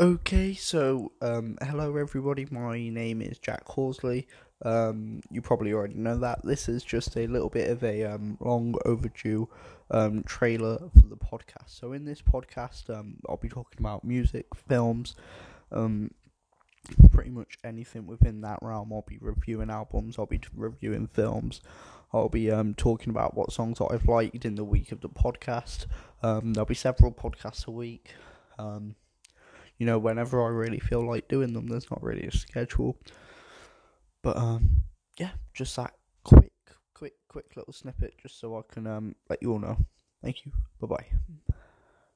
Okay, so um, hello everybody. My name is Jack Horsley. Um, you probably already know that. This is just a little bit of a um, long overdue um, trailer for the podcast. So in this podcast, um, I'll be talking about music, films, um, pretty much anything within that realm. I'll be reviewing albums. I'll be reviewing films. I'll be um, talking about what songs I've liked in the week of the podcast. There'll be several podcasts a week. You know, whenever I really feel like doing them. There's not really a schedule. But um yeah, just that quick quick quick little snippet just so I can um let you all know. Thank you. Bye bye.